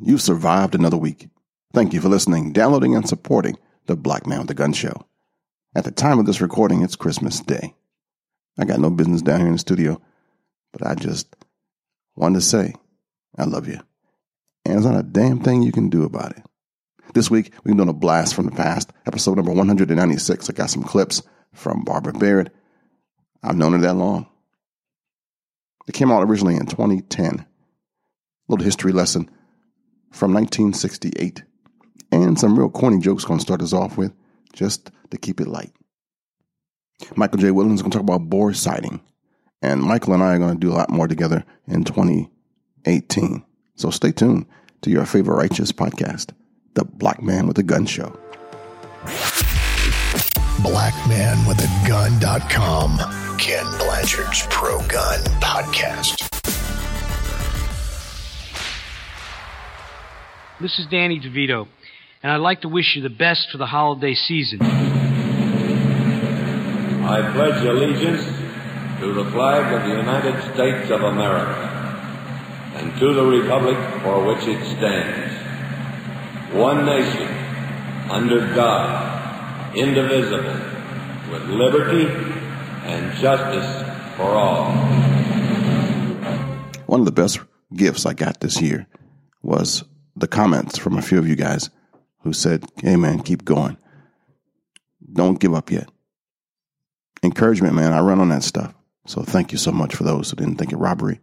You've survived another week. Thank you for listening, downloading, and supporting the Black Man with the Gun Show. At the time of this recording, it's Christmas Day. I got no business down here in the studio, but I just wanted to say I love you. And there's not a damn thing you can do about it. This week, we've done a blast from the past, episode number 196. I got some clips from Barbara Baird. I've known her that long. It came out originally in 2010. A little history lesson from 1968. And some real corny jokes going to start us off with, just to keep it light. Michael J. Williams is going to talk about bore sighting. And Michael and I are going to do a lot more together in 2018. So stay tuned to your favorite righteous podcast, The Black Man with a Gun Show. blackmanwithagun.com. Ken Blanchard's Pro Gun Podcast. This is Danny DeVito, and I'd like to wish you the best for the holiday season. I pledge allegiance to the flag of the United States of America and to the republic for which it stands, one nation, under God, indivisible, with liberty and justice for all. One of the best gifts I got this year was the comments from a few of you guys who said, Hey man, keep going. Don't give up yet. Encouragement, man, I run on that stuff. So thank you so much for those who didn't think it robbery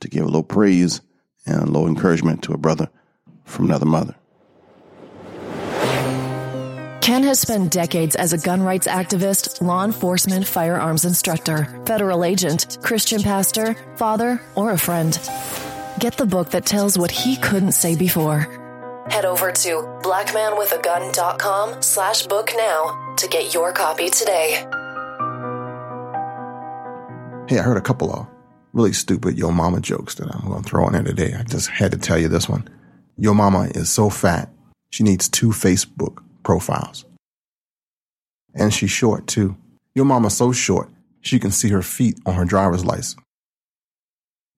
to give a little praise and a little encouragement to a brother from another mother. Ken has spent decades as a gun rights activist, law enforcement, firearms instructor, federal agent, Christian pastor, father, or a friend. Get the book that tells what he couldn't say before. Head over to blackmanwithagun.com slash book now to get your copy today. Hey, I heard a couple of really stupid Yo Mama jokes that I'm going to throw in there today. I just had to tell you this one. Yo Mama is so fat, she needs two Facebook profiles. And she's short too. Your mama's so short, she can see her feet on her driver's license.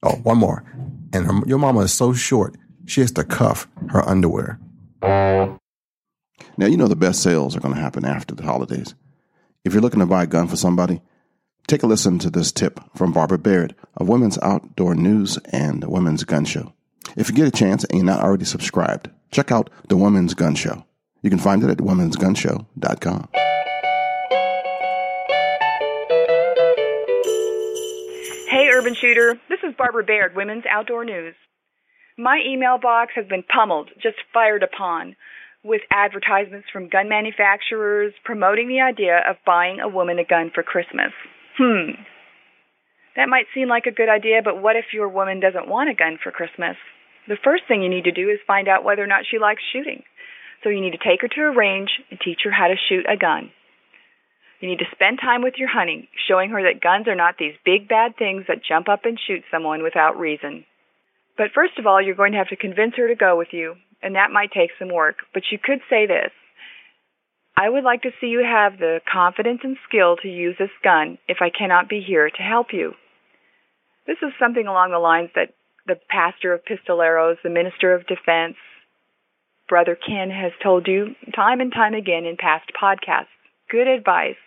Oh, one more. And her, your mama is so short, she has to cuff her underwear. Now, you know the best sales are going to happen after the holidays. If you're looking to buy a gun for somebody, take a listen to this tip from Barbara Baird of Women's Outdoor News and the Women's Gun Show. If you get a chance and you're not already subscribed, check out the Women's Gun Show. You can find it at womensgunshow.com. Urban Shooter. This is Barbara Baird, Women's Outdoor News. My email box has been pummeled, just fired upon, with advertisements from gun manufacturers promoting the idea of buying a woman a gun for Christmas. Hmm. That might seem like a good idea, but what if your woman doesn't want a gun for Christmas? The first thing you need to do is find out whether or not she likes shooting. So you need to take her to a range and teach her how to shoot a gun. You need to spend time with your honey, showing her that guns are not these big bad things that jump up and shoot someone without reason. But first of all, you're going to have to convince her to go with you, and that might take some work. But you could say this I would like to see you have the confidence and skill to use this gun if I cannot be here to help you. This is something along the lines that the pastor of Pistoleros, the minister of defense, Brother Ken has told you time and time again in past podcasts. Good advice.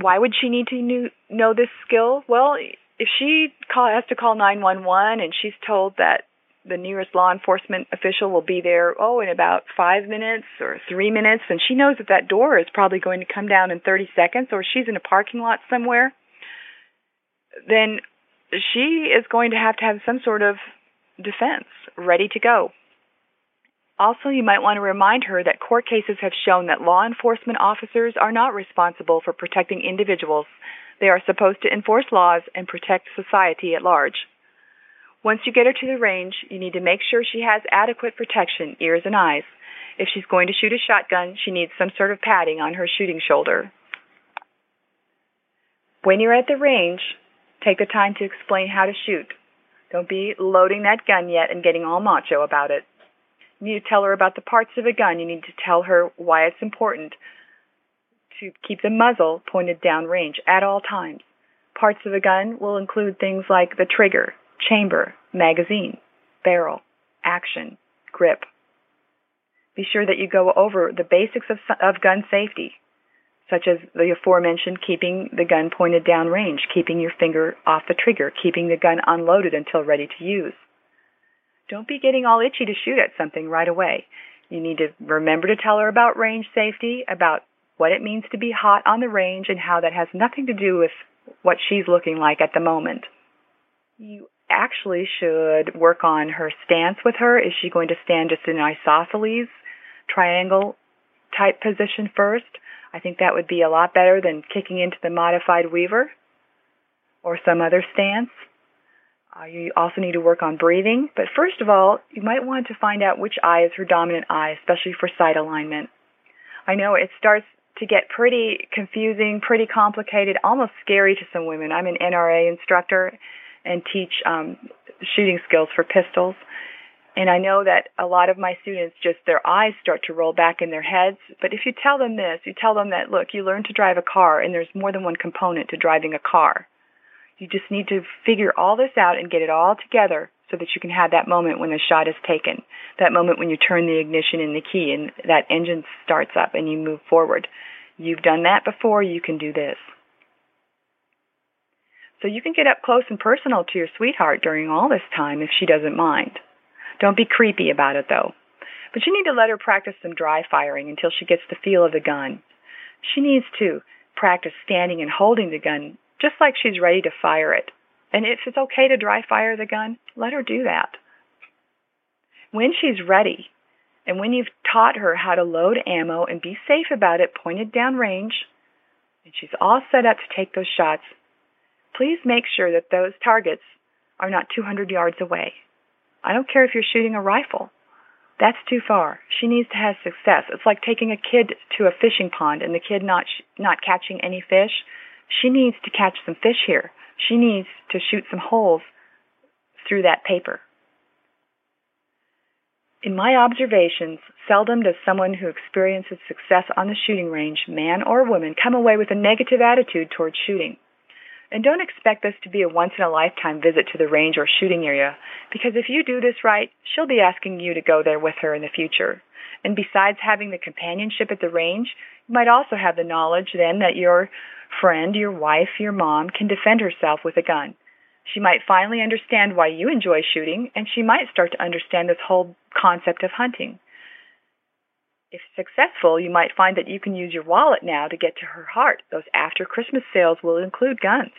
Why would she need to know this skill? Well, if she call, has to call 911 and she's told that the nearest law enforcement official will be there, oh, in about five minutes or three minutes, and she knows that that door is probably going to come down in 30 seconds, or she's in a parking lot somewhere, then she is going to have to have some sort of defense ready to go. Also, you might want to remind her that court cases have shown that law enforcement officers are not responsible for protecting individuals. They are supposed to enforce laws and protect society at large. Once you get her to the range, you need to make sure she has adequate protection, ears and eyes. If she's going to shoot a shotgun, she needs some sort of padding on her shooting shoulder. When you're at the range, take the time to explain how to shoot. Don't be loading that gun yet and getting all macho about it. You need to tell her about the parts of a gun. You need to tell her why it's important to keep the muzzle pointed downrange at all times. Parts of a gun will include things like the trigger, chamber, magazine, barrel, action, grip. Be sure that you go over the basics of, of gun safety, such as the aforementioned keeping the gun pointed downrange, keeping your finger off the trigger, keeping the gun unloaded until ready to use. Don't be getting all itchy to shoot at something right away. You need to remember to tell her about range safety, about what it means to be hot on the range, and how that has nothing to do with what she's looking like at the moment. You actually should work on her stance with her. Is she going to stand just in an isosceles triangle type position first? I think that would be a lot better than kicking into the modified weaver or some other stance. Uh, you also need to work on breathing, but first of all, you might want to find out which eye is her dominant eye, especially for sight alignment. I know it starts to get pretty confusing, pretty complicated, almost scary to some women. I'm an NRA instructor and teach um, shooting skills for pistols. And I know that a lot of my students just their eyes start to roll back in their heads. But if you tell them this, you tell them that, look, you learn to drive a car and there's more than one component to driving a car. You just need to figure all this out and get it all together so that you can have that moment when the shot is taken, that moment when you turn the ignition in the key and that engine starts up and you move forward. You've done that before, you can do this. So you can get up close and personal to your sweetheart during all this time if she doesn't mind. Don't be creepy about it though. But you need to let her practice some dry firing until she gets the feel of the gun. She needs to practice standing and holding the gun just like she's ready to fire it. And if it's okay to dry fire the gun, let her do that. When she's ready, and when you've taught her how to load ammo and be safe about it, pointed down range, and she's all set up to take those shots, please make sure that those targets are not 200 yards away. I don't care if you're shooting a rifle. That's too far. She needs to have success. It's like taking a kid to a fishing pond and the kid not sh- not catching any fish. She needs to catch some fish here. She needs to shoot some holes through that paper. In my observations, seldom does someone who experiences success on the shooting range, man or woman, come away with a negative attitude towards shooting. And don't expect this to be a once in a lifetime visit to the range or shooting area, because if you do this right, she'll be asking you to go there with her in the future. And besides having the companionship at the range, might also have the knowledge then that your friend, your wife, your mom can defend herself with a gun. She might finally understand why you enjoy shooting, and she might start to understand this whole concept of hunting. If successful, you might find that you can use your wallet now to get to her heart. Those after Christmas sales will include guns.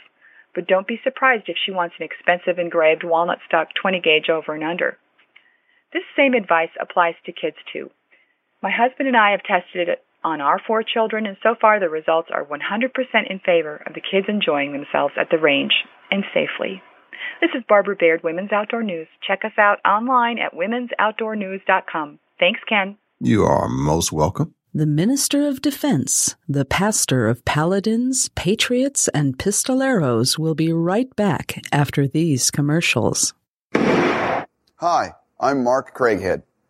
But don't be surprised if she wants an expensive engraved walnut stock 20 gauge over and under. This same advice applies to kids too. My husband and I have tested it on our four children, and so far the results are 100% in favor of the kids enjoying themselves at the range and safely. This is Barbara Baird, Women's Outdoor News. Check us out online at women'soutdoornews.com. Thanks, Ken. You are most welcome. The Minister of Defense, the pastor of paladins, patriots, and pistoleros will be right back after these commercials. Hi, I'm Mark Craighead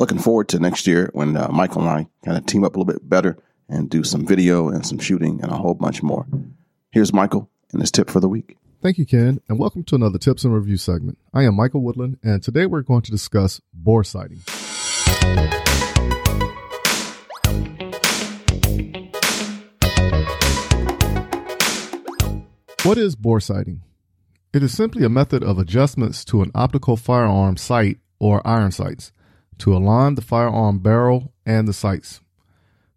looking forward to next year when uh, Michael and I kind of team up a little bit better and do some video and some shooting and a whole bunch more. Here's Michael and his tip for the week. Thank you, Ken, and welcome to another Tips and Review segment. I am Michael Woodland, and today we're going to discuss bore sighting. What is bore sighting? It is simply a method of adjustments to an optical firearm sight or iron sights to align the firearm barrel and the sights.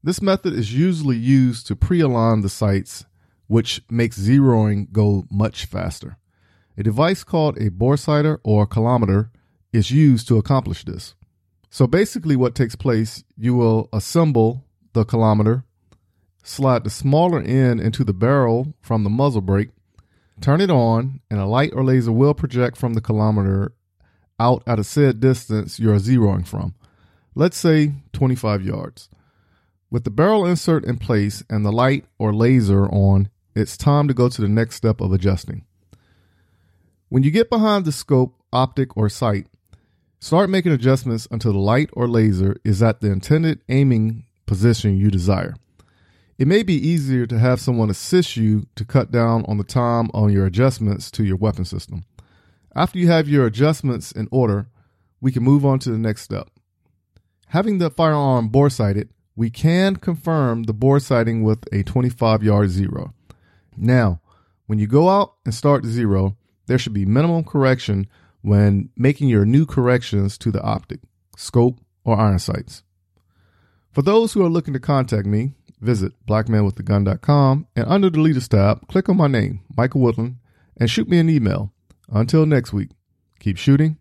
This method is usually used to pre align the sights, which makes zeroing go much faster. A device called a bore sighter or collimator is used to accomplish this. So basically, what takes place, you will assemble the collimator, slide the smaller end into the barrel from the muzzle brake, turn it on, and a light or laser will project from the collimator out at a said distance you're zeroing from. let's say 25 yards. With the barrel insert in place and the light or laser on, it's time to go to the next step of adjusting. When you get behind the scope, optic, or sight, start making adjustments until the light or laser is at the intended aiming position you desire. It may be easier to have someone assist you to cut down on the time on your adjustments to your weapon system. After you have your adjustments in order, we can move on to the next step. Having the firearm bore sighted, we can confirm the bore sighting with a 25 yard zero. Now, when you go out and start zero, there should be minimum correction when making your new corrections to the optic, scope, or iron sights. For those who are looking to contact me, visit blackmanwiththegun.com and under the leaders tab, click on my name, Michael Woodland, and shoot me an email. Until next week, keep shooting,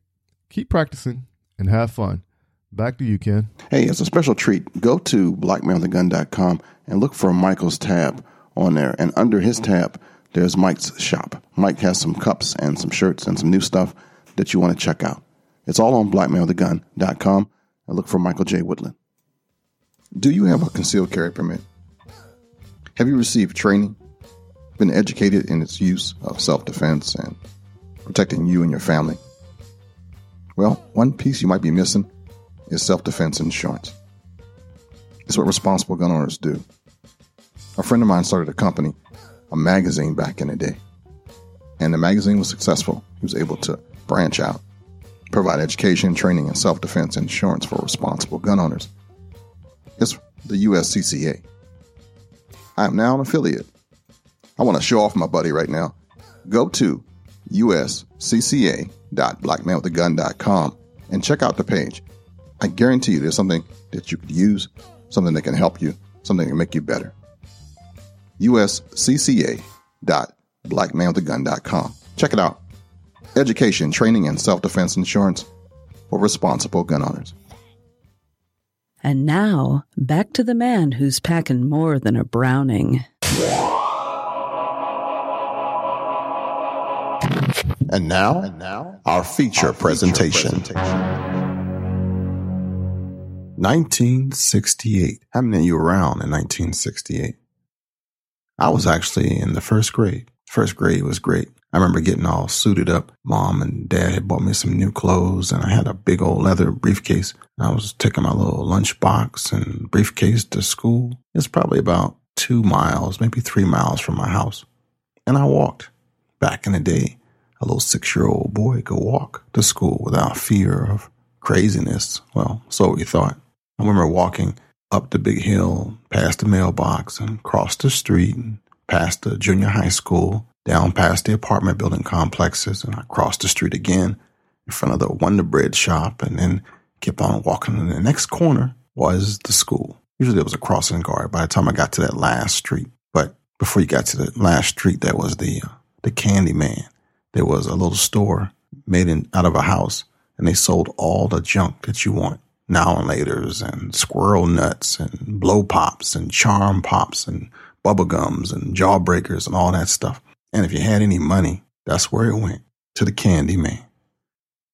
keep practicing, and have fun. Back to you, Ken. Hey, as a special treat, go to blackmanwiththegun.com and look for Michael's tab on there. And under his tab, there's Mike's shop. Mike has some cups and some shirts and some new stuff that you want to check out. It's all on blackmanwiththegun.com and look for Michael J. Woodland. Do you have a concealed carry permit? Have you received training? Been educated in its use of self defense and protecting you and your family? Well, one piece you might be missing is self defense insurance. It's what responsible gun owners do. A friend of mine started a company, a magazine back in the day. And the magazine was successful. He was able to branch out, provide education, training, and self defense insurance for responsible gun owners. It's the USCCA. I am now an affiliate. I want to show off my buddy right now. Go to uscca.blackmanwiththegun.com and check out the page. I guarantee you there's something that you could use, something that can help you, something that can make you better. uscca.blackmanwithagun.com. Check it out. Education, training, and self defense insurance for responsible gun owners. And now, back to the man who's packing more than a Browning. And now, and now our feature, our presentation. feature presentation. 1968. How many of you around in 1968? I was actually in the first grade. First grade was great. I remember getting all suited up. Mom and dad had bought me some new clothes and I had a big old leather briefcase. I was taking my little lunchbox and briefcase to school. It's probably about two miles, maybe three miles from my house. And I walked. Back in the day, a little six year old boy could walk to school without fear of craziness. Well, so we thought. I remember walking up the big hill, past the mailbox, and across the street, and past the junior high school, down past the apartment building complexes, and I crossed the street again in front of the Wonder Bread shop, and then kept on walking. And the next corner was the school. Usually there was a crossing guard by the time I got to that last street. But before you got to the last street, there was the uh, the candy man. There was a little store made in out of a house, and they sold all the junk that you want now and laters and squirrel nuts and blow pops and charm pops and bubble gums and jawbreakers and all that stuff. And if you had any money, that's where it went to the candy man.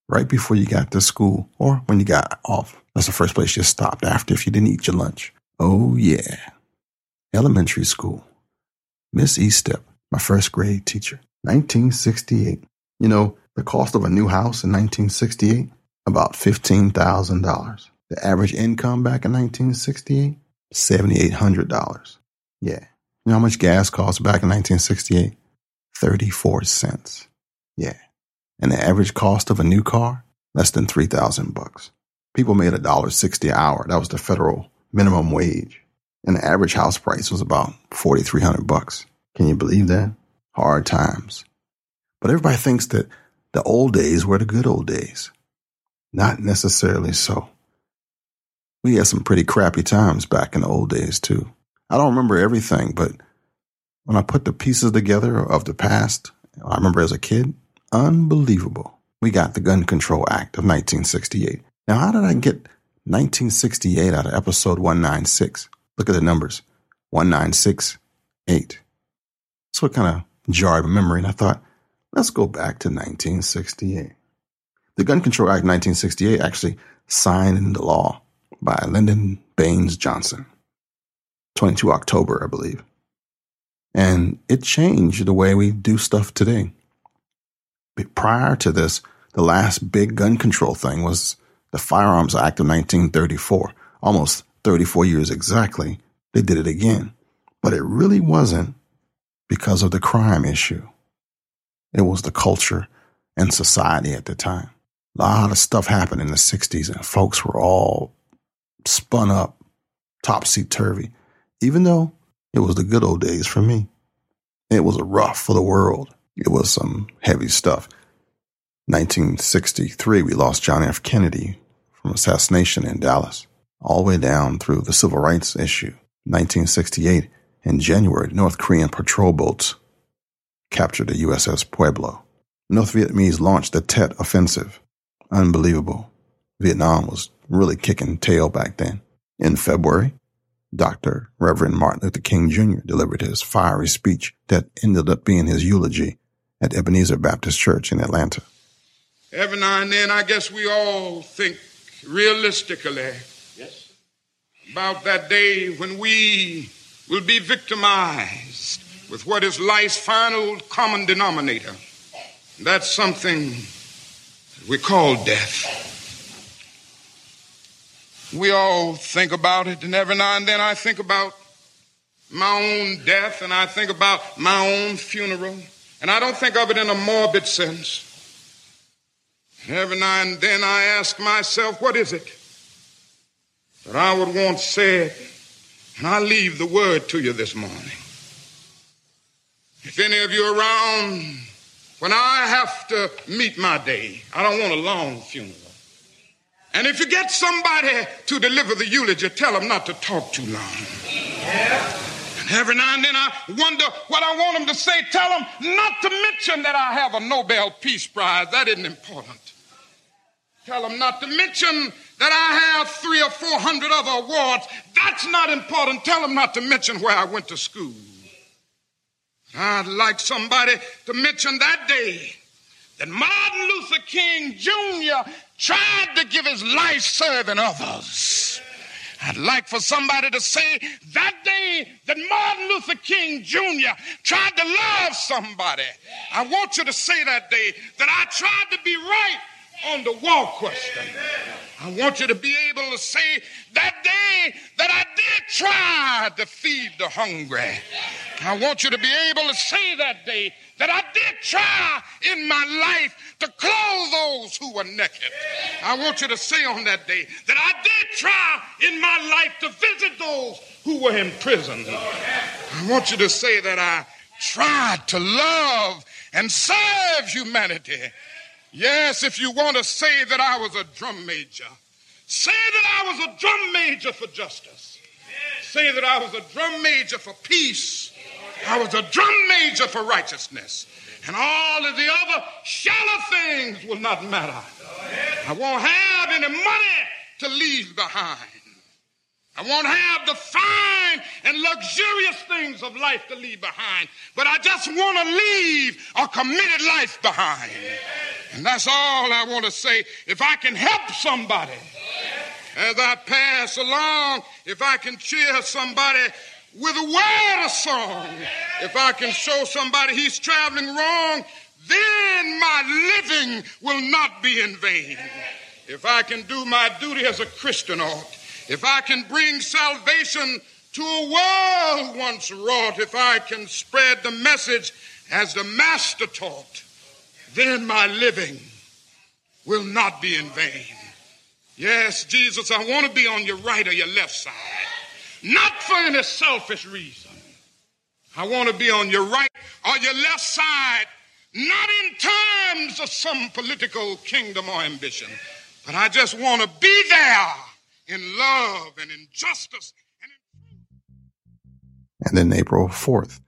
Right before you got to school or when you got off. That's the first place you stopped after if you didn't eat your lunch. Oh yeah. Elementary school. Miss Eastep, my first grade teacher. 1968. You know, the cost of a new house in 1968 about $15,000. The average income back in 1968, $7,800. Yeah. You know how much gas cost back in 1968? 34 cents. Yeah. And the average cost of a new car? Less than 3000 bucks. People made a dollar sixty an hour. That was the federal minimum wage. And the average house price was about 4300 bucks. Can you believe that? Hard times. But everybody thinks that the old days were the good old days. Not necessarily so. We had some pretty crappy times back in the old days, too. I don't remember everything, but when I put the pieces together of the past, I remember as a kid, unbelievable. We got the Gun Control Act of 1968. Now, how did I get 1968 out of episode 196? Look at the numbers 1968. So what kind of jarred my memory, and I thought, let's go back to 1968. The Gun Control Act 1968 actually signed into law by Lyndon Baines Johnson. 22 October, I believe. And it changed the way we do stuff today. But prior to this, the last big gun control thing was the Firearms Act of 1934. Almost 34 years exactly, they did it again. But it really wasn't because of the crime issue. It was the culture and society at the time. A lot of stuff happened in the 60s, and folks were all spun up, topsy turvy, even though it was the good old days for me. It was a rough for the world. It was some heavy stuff. 1963, we lost John F. Kennedy from assassination in Dallas, all the way down through the civil rights issue. 1968, in January, North Korean patrol boats captured the USS Pueblo. North Vietnamese launched the Tet Offensive. Unbelievable. Vietnam was really kicking tail back then. In February, Dr. Reverend Martin Luther King Jr. delivered his fiery speech that ended up being his eulogy at Ebenezer Baptist Church in Atlanta. Every now and then, I guess we all think realistically yes. about that day when we will be victimized with what is life's final common denominator. That's something we call death. We all think about it, and every now and then I think about my own death and I think about my own funeral, and I don't think of it in a morbid sense. Every now and then I ask myself, what is it that I would want said? And I leave the word to you this morning. If any of you are around when I have to meet my day, I don't want a long funeral. And if you get somebody to deliver the eulogy, tell them not to talk too long. Yeah. And every now and then I wonder what I want them to say. Tell them not to mention that I have a Nobel Peace Prize. That isn't important. Tell them not to mention that I have three or four hundred other awards. That's not important. Tell them not to mention where I went to school. I'd like somebody to mention that day that Martin Luther King Jr. tried to give his life serving others. I'd like for somebody to say that day that Martin Luther King Jr. tried to love somebody. I want you to say that day that I tried to be right on the wall question. I want you to be able to say that day that I did try to feed the hungry. I want you to be able to say that day that I did try in my life to clothe those who were naked. I want you to say on that day that I did try in my life to visit those who were in prison. I want you to say that I tried to love and serve humanity. Yes, if you want to say that I was a drum major, say that I was a drum major for justice. Say that I was a drum major for peace. I was a drum major for righteousness. And all of the other shallow things will not matter. I won't have any money to leave behind. I won't have the fine and luxurious things of life to leave behind, but I just want to leave a committed life behind. And that's all I want to say. If I can help somebody as I pass along, if I can cheer somebody with a word of song, if I can show somebody he's traveling wrong, then my living will not be in vain. If I can do my duty as a Christian ought, if I can bring salvation to a world once wrought, if I can spread the message as the Master taught, then my living will not be in vain. Yes, Jesus, I want to be on your right or your left side, not for any selfish reason. I want to be on your right or your left side, not in terms of some political kingdom or ambition, but I just want to be there in love and in justice. And in- and then April 4th,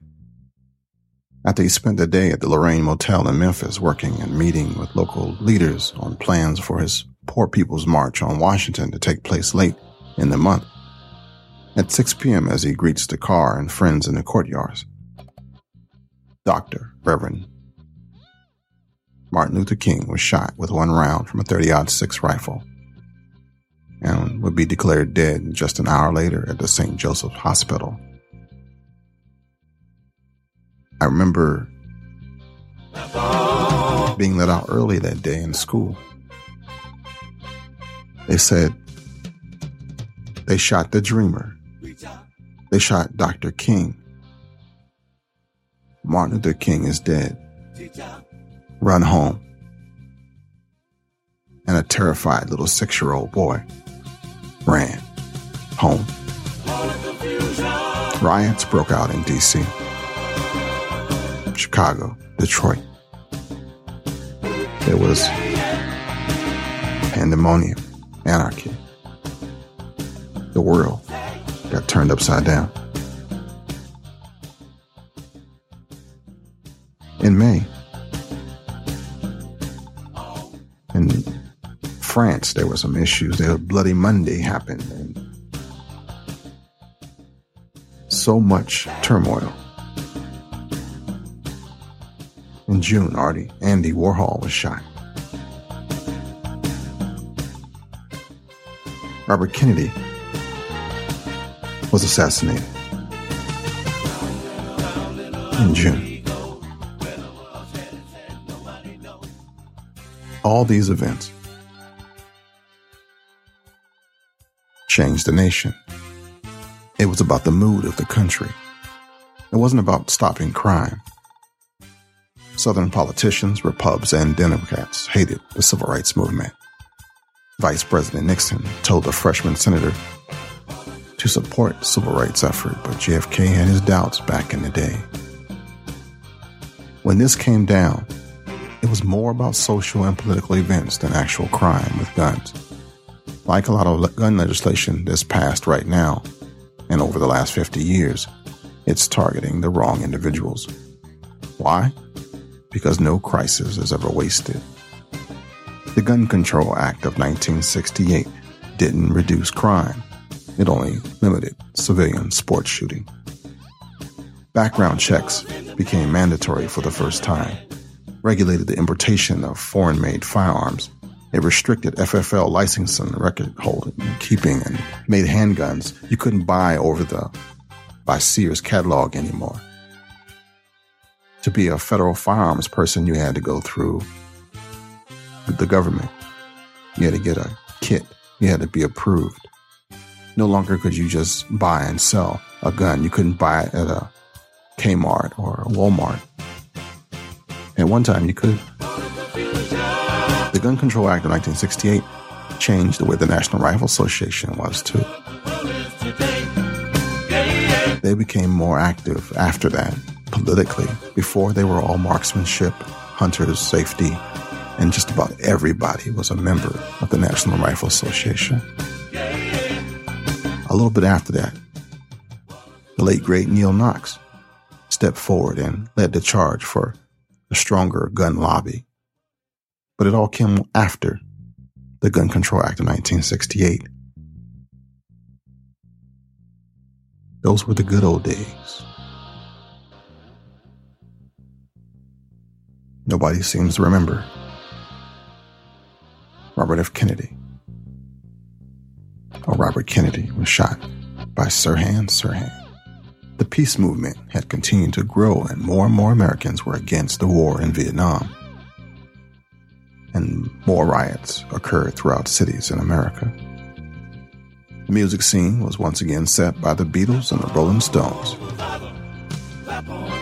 after he spent the day at the Lorraine Motel in Memphis working and meeting with local leaders on plans for his Poor People's March on Washington to take place late in the month. At 6 p.m., as he greets the car and friends in the courtyards, Dr. Reverend Martin Luther King was shot with one round from a 30 6 rifle and would be declared dead just an hour later at the St. Joseph Hospital. I remember being let out early that day in school. They said they shot the dreamer. They shot Dr. King. Martin Luther King is dead. Run home. And a terrified little six year old boy ran home. Riots broke out in D.C., Chicago, Detroit. There was pandemonium, anarchy. The world got turned upside down. In May, in France, there were some issues. There, Bloody Monday happened, and so much turmoil. In June, Artie, Andy Warhol was shot. Robert Kennedy was assassinated in June. All these events changed the nation. It was about the mood of the country. It wasn't about stopping crime. Southern politicians, Repubs, and Democrats hated the civil rights movement. Vice President Nixon told a freshman senator to support civil rights effort, but JFK had his doubts back in the day. When this came down, it was more about social and political events than actual crime with guns. Like a lot of gun legislation that's passed right now and over the last 50 years, it's targeting the wrong individuals. Why? Because no crisis is ever wasted. The Gun Control Act of 1968 didn't reduce crime. It only limited civilian sports shooting. Background checks became mandatory for the first time, regulated the importation of foreign made firearms. It restricted FFL licensing, record holding, and keeping, and made handguns you couldn't buy over the by Sears catalog anymore. To be a federal firearms person, you had to go through the government. You had to get a kit. You had to be approved. No longer could you just buy and sell a gun. You couldn't buy it at a Kmart or a Walmart. At one time, you could. The Gun Control Act of 1968 changed the way the National Rifle Association was, too. They became more active after that, politically. Before, they were all marksmanship, hunters, safety, and just about everybody was a member of the National Rifle Association. A little bit after that, the late great Neal Knox stepped forward and led the charge for a stronger gun lobby. But it all came after the Gun Control Act of 1968. Those were the good old days. Nobody seems to remember. Robert F. Kennedy. Or Robert Kennedy was shot by Sirhan Sirhan. The peace movement had continued to grow, and more and more Americans were against the war in Vietnam. And more riots occurred throughout cities in America. The music scene was once again set by the Beatles and the Rolling Stones.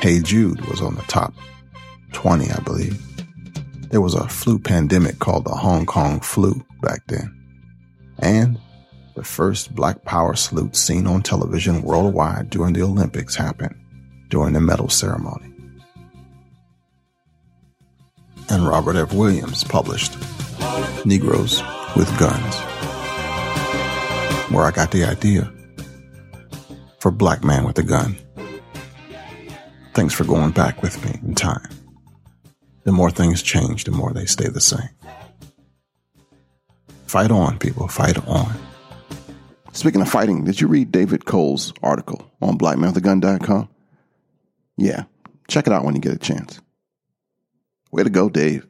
Hey Jude was on the top 20, I believe. There was a flu pandemic called the Hong Kong flu back then. And the first Black Power salute seen on television worldwide during the Olympics happened during the medal ceremony. And Robert F. Williams published Negroes with Guns, where I got the idea for Black Man with a Gun. Thanks for going back with me in time. The more things change, the more they stay the same. Fight on, people. Fight on. Speaking of fighting, did you read David Cole's article on blackmanwithagun.com? Yeah, check it out when you get a chance. Way to go, Dave.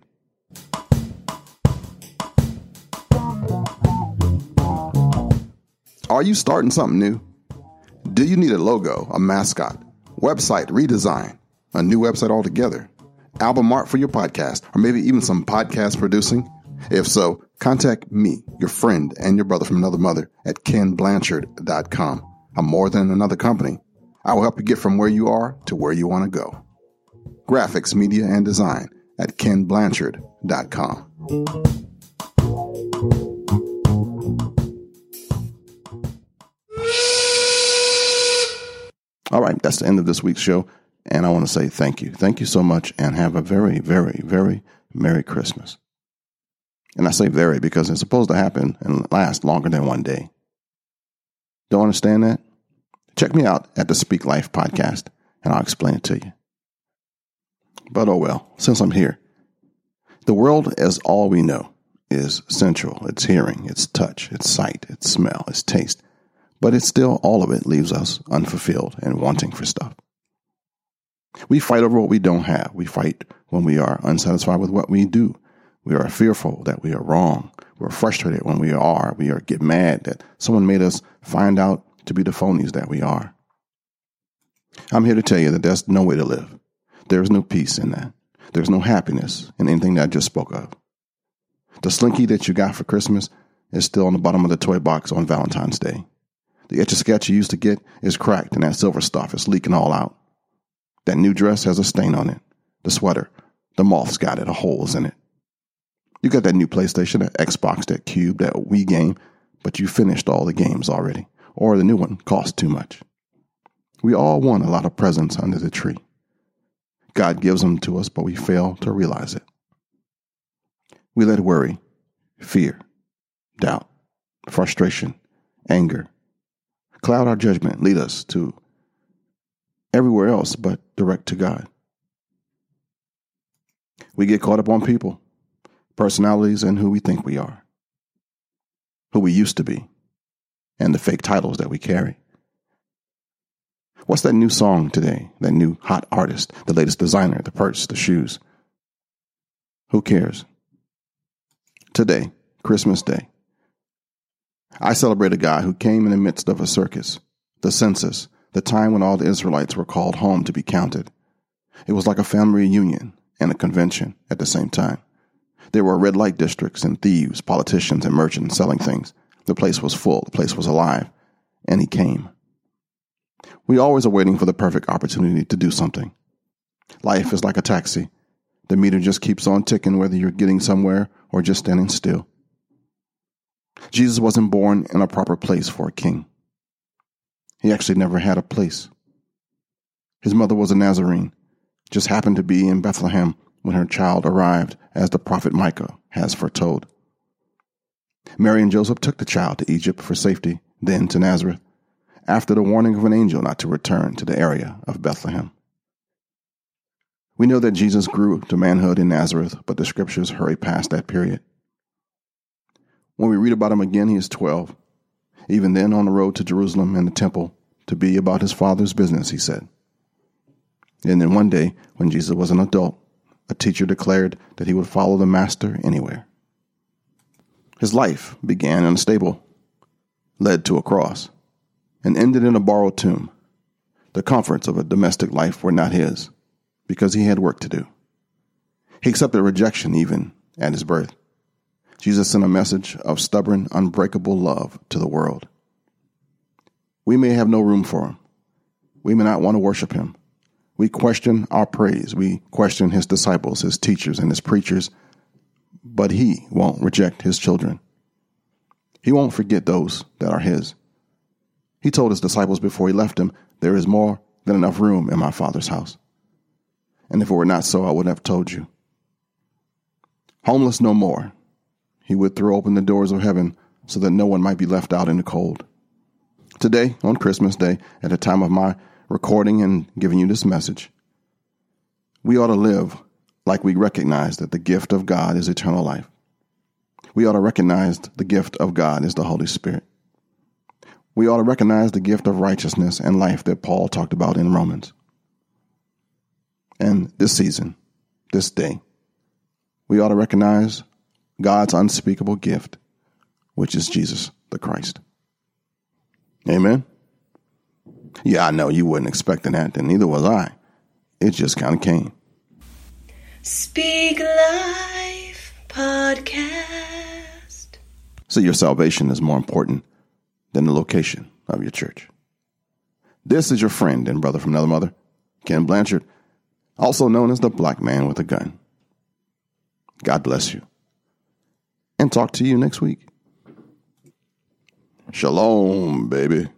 Are you starting something new? Do you need a logo, a mascot, website redesign, a new website altogether, album art for your podcast, or maybe even some podcast producing? If so, contact me, your friend, and your brother from another mother at kenblanchard.com. I'm more than another company. I will help you get from where you are to where you want to go. Graphics, media, and design at kenblanchard.com. All right, that's the end of this week's show. And I want to say thank you. Thank you so much and have a very, very, very Merry Christmas. And I say very because it's supposed to happen and last longer than one day. Don't understand that? Check me out at the Speak Life podcast and I'll explain it to you. But oh well, since I'm here, the world as all we know is sensual. It's hearing, it's touch, it's sight, it's smell, it's taste. But it's still all of it leaves us unfulfilled and wanting for stuff. We fight over what we don't have. We fight when we are unsatisfied with what we do. We are fearful that we are wrong. We're frustrated when we are. We are get mad that someone made us find out to be the phonies that we are. I'm here to tell you that there's no way to live. There's no peace in that. There's no happiness in anything that I just spoke of. The slinky that you got for Christmas is still on the bottom of the toy box on Valentine's Day. The etch a sketch you used to get is cracked and that silver stuff is leaking all out. That new dress has a stain on it. The sweater, the moth's got it, a hole's in it. You got that new PlayStation, that Xbox, that Cube, that Wii game, but you finished all the games already, or the new one cost too much. We all want a lot of presents under the tree. God gives them to us, but we fail to realize it. We let worry, fear, doubt, frustration, anger cloud our judgment, lead us to everywhere else but direct to God. We get caught up on people, personalities, and who we think we are, who we used to be, and the fake titles that we carry. What's that new song today? That new hot artist, the latest designer, the purse, the shoes? Who cares? Today, Christmas Day, I celebrate a guy who came in the midst of a circus, the census, the time when all the Israelites were called home to be counted. It was like a family reunion and a convention at the same time. There were red light districts and thieves, politicians, and merchants selling things. The place was full, the place was alive, and he came. We always are waiting for the perfect opportunity to do something. Life is like a taxi. The meter just keeps on ticking whether you're getting somewhere or just standing still. Jesus wasn't born in a proper place for a king. He actually never had a place. His mother was a Nazarene, just happened to be in Bethlehem when her child arrived, as the prophet Micah has foretold. Mary and Joseph took the child to Egypt for safety, then to Nazareth, after the warning of an angel not to return to the area of Bethlehem. We know that Jesus grew to manhood in Nazareth, but the scriptures hurry past that period. When we read about him again, he is 12. Even then, on the road to Jerusalem and the temple to be about his father's business, he said. And then one day, when Jesus was an adult, a teacher declared that he would follow the master anywhere. His life began in a stable, led to a cross, and ended in a borrowed tomb. The comforts of a domestic life were not his, because he had work to do. He accepted rejection even at his birth. Jesus sent a message of stubborn, unbreakable love to the world. We may have no room for him. We may not want to worship him. We question our praise. We question his disciples, his teachers, and his preachers, but he won't reject his children. He won't forget those that are his. He told his disciples before he left them, There is more than enough room in my Father's house. And if it were not so, I would have told you. Homeless no more, he would throw open the doors of heaven so that no one might be left out in the cold. Today, on Christmas Day, at the time of my recording and giving you this message, we ought to live like we recognize that the gift of God is eternal life. We ought to recognize the gift of God is the Holy Spirit. We ought to recognize the gift of righteousness and life that Paul talked about in Romans. And this season, this day, we ought to recognize God's unspeakable gift, which is Jesus the Christ. Amen. Yeah, I know you wasn't expecting that, and neither was I. It just kind of came. Speak Life Podcast. So your salvation is more important than the location of your church. This is your friend and brother from another mother, Ken Blanchard, also known as the Black Man with a Gun. God bless you. And talk to you next week. Shalom, baby.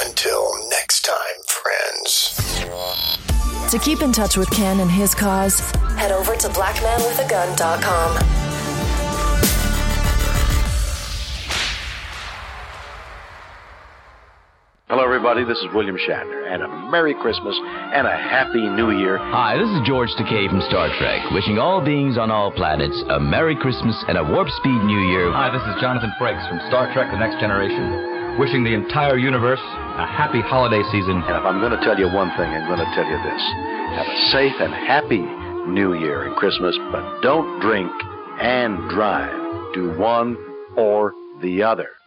Until next time, friends. To keep in touch with Ken and his cause, head over to blackmanwithagun.com. everybody. This is William Shatner, and a Merry Christmas and a Happy New Year. Hi, this is George Takei from Star Trek, wishing all beings on all planets a Merry Christmas and a Warp Speed New Year. Hi, this is Jonathan Frakes from Star Trek The Next Generation, wishing the entire universe a happy holiday season. And if I'm going to tell you one thing, I'm going to tell you this have a safe and happy New Year and Christmas, but don't drink and drive. Do one or the other.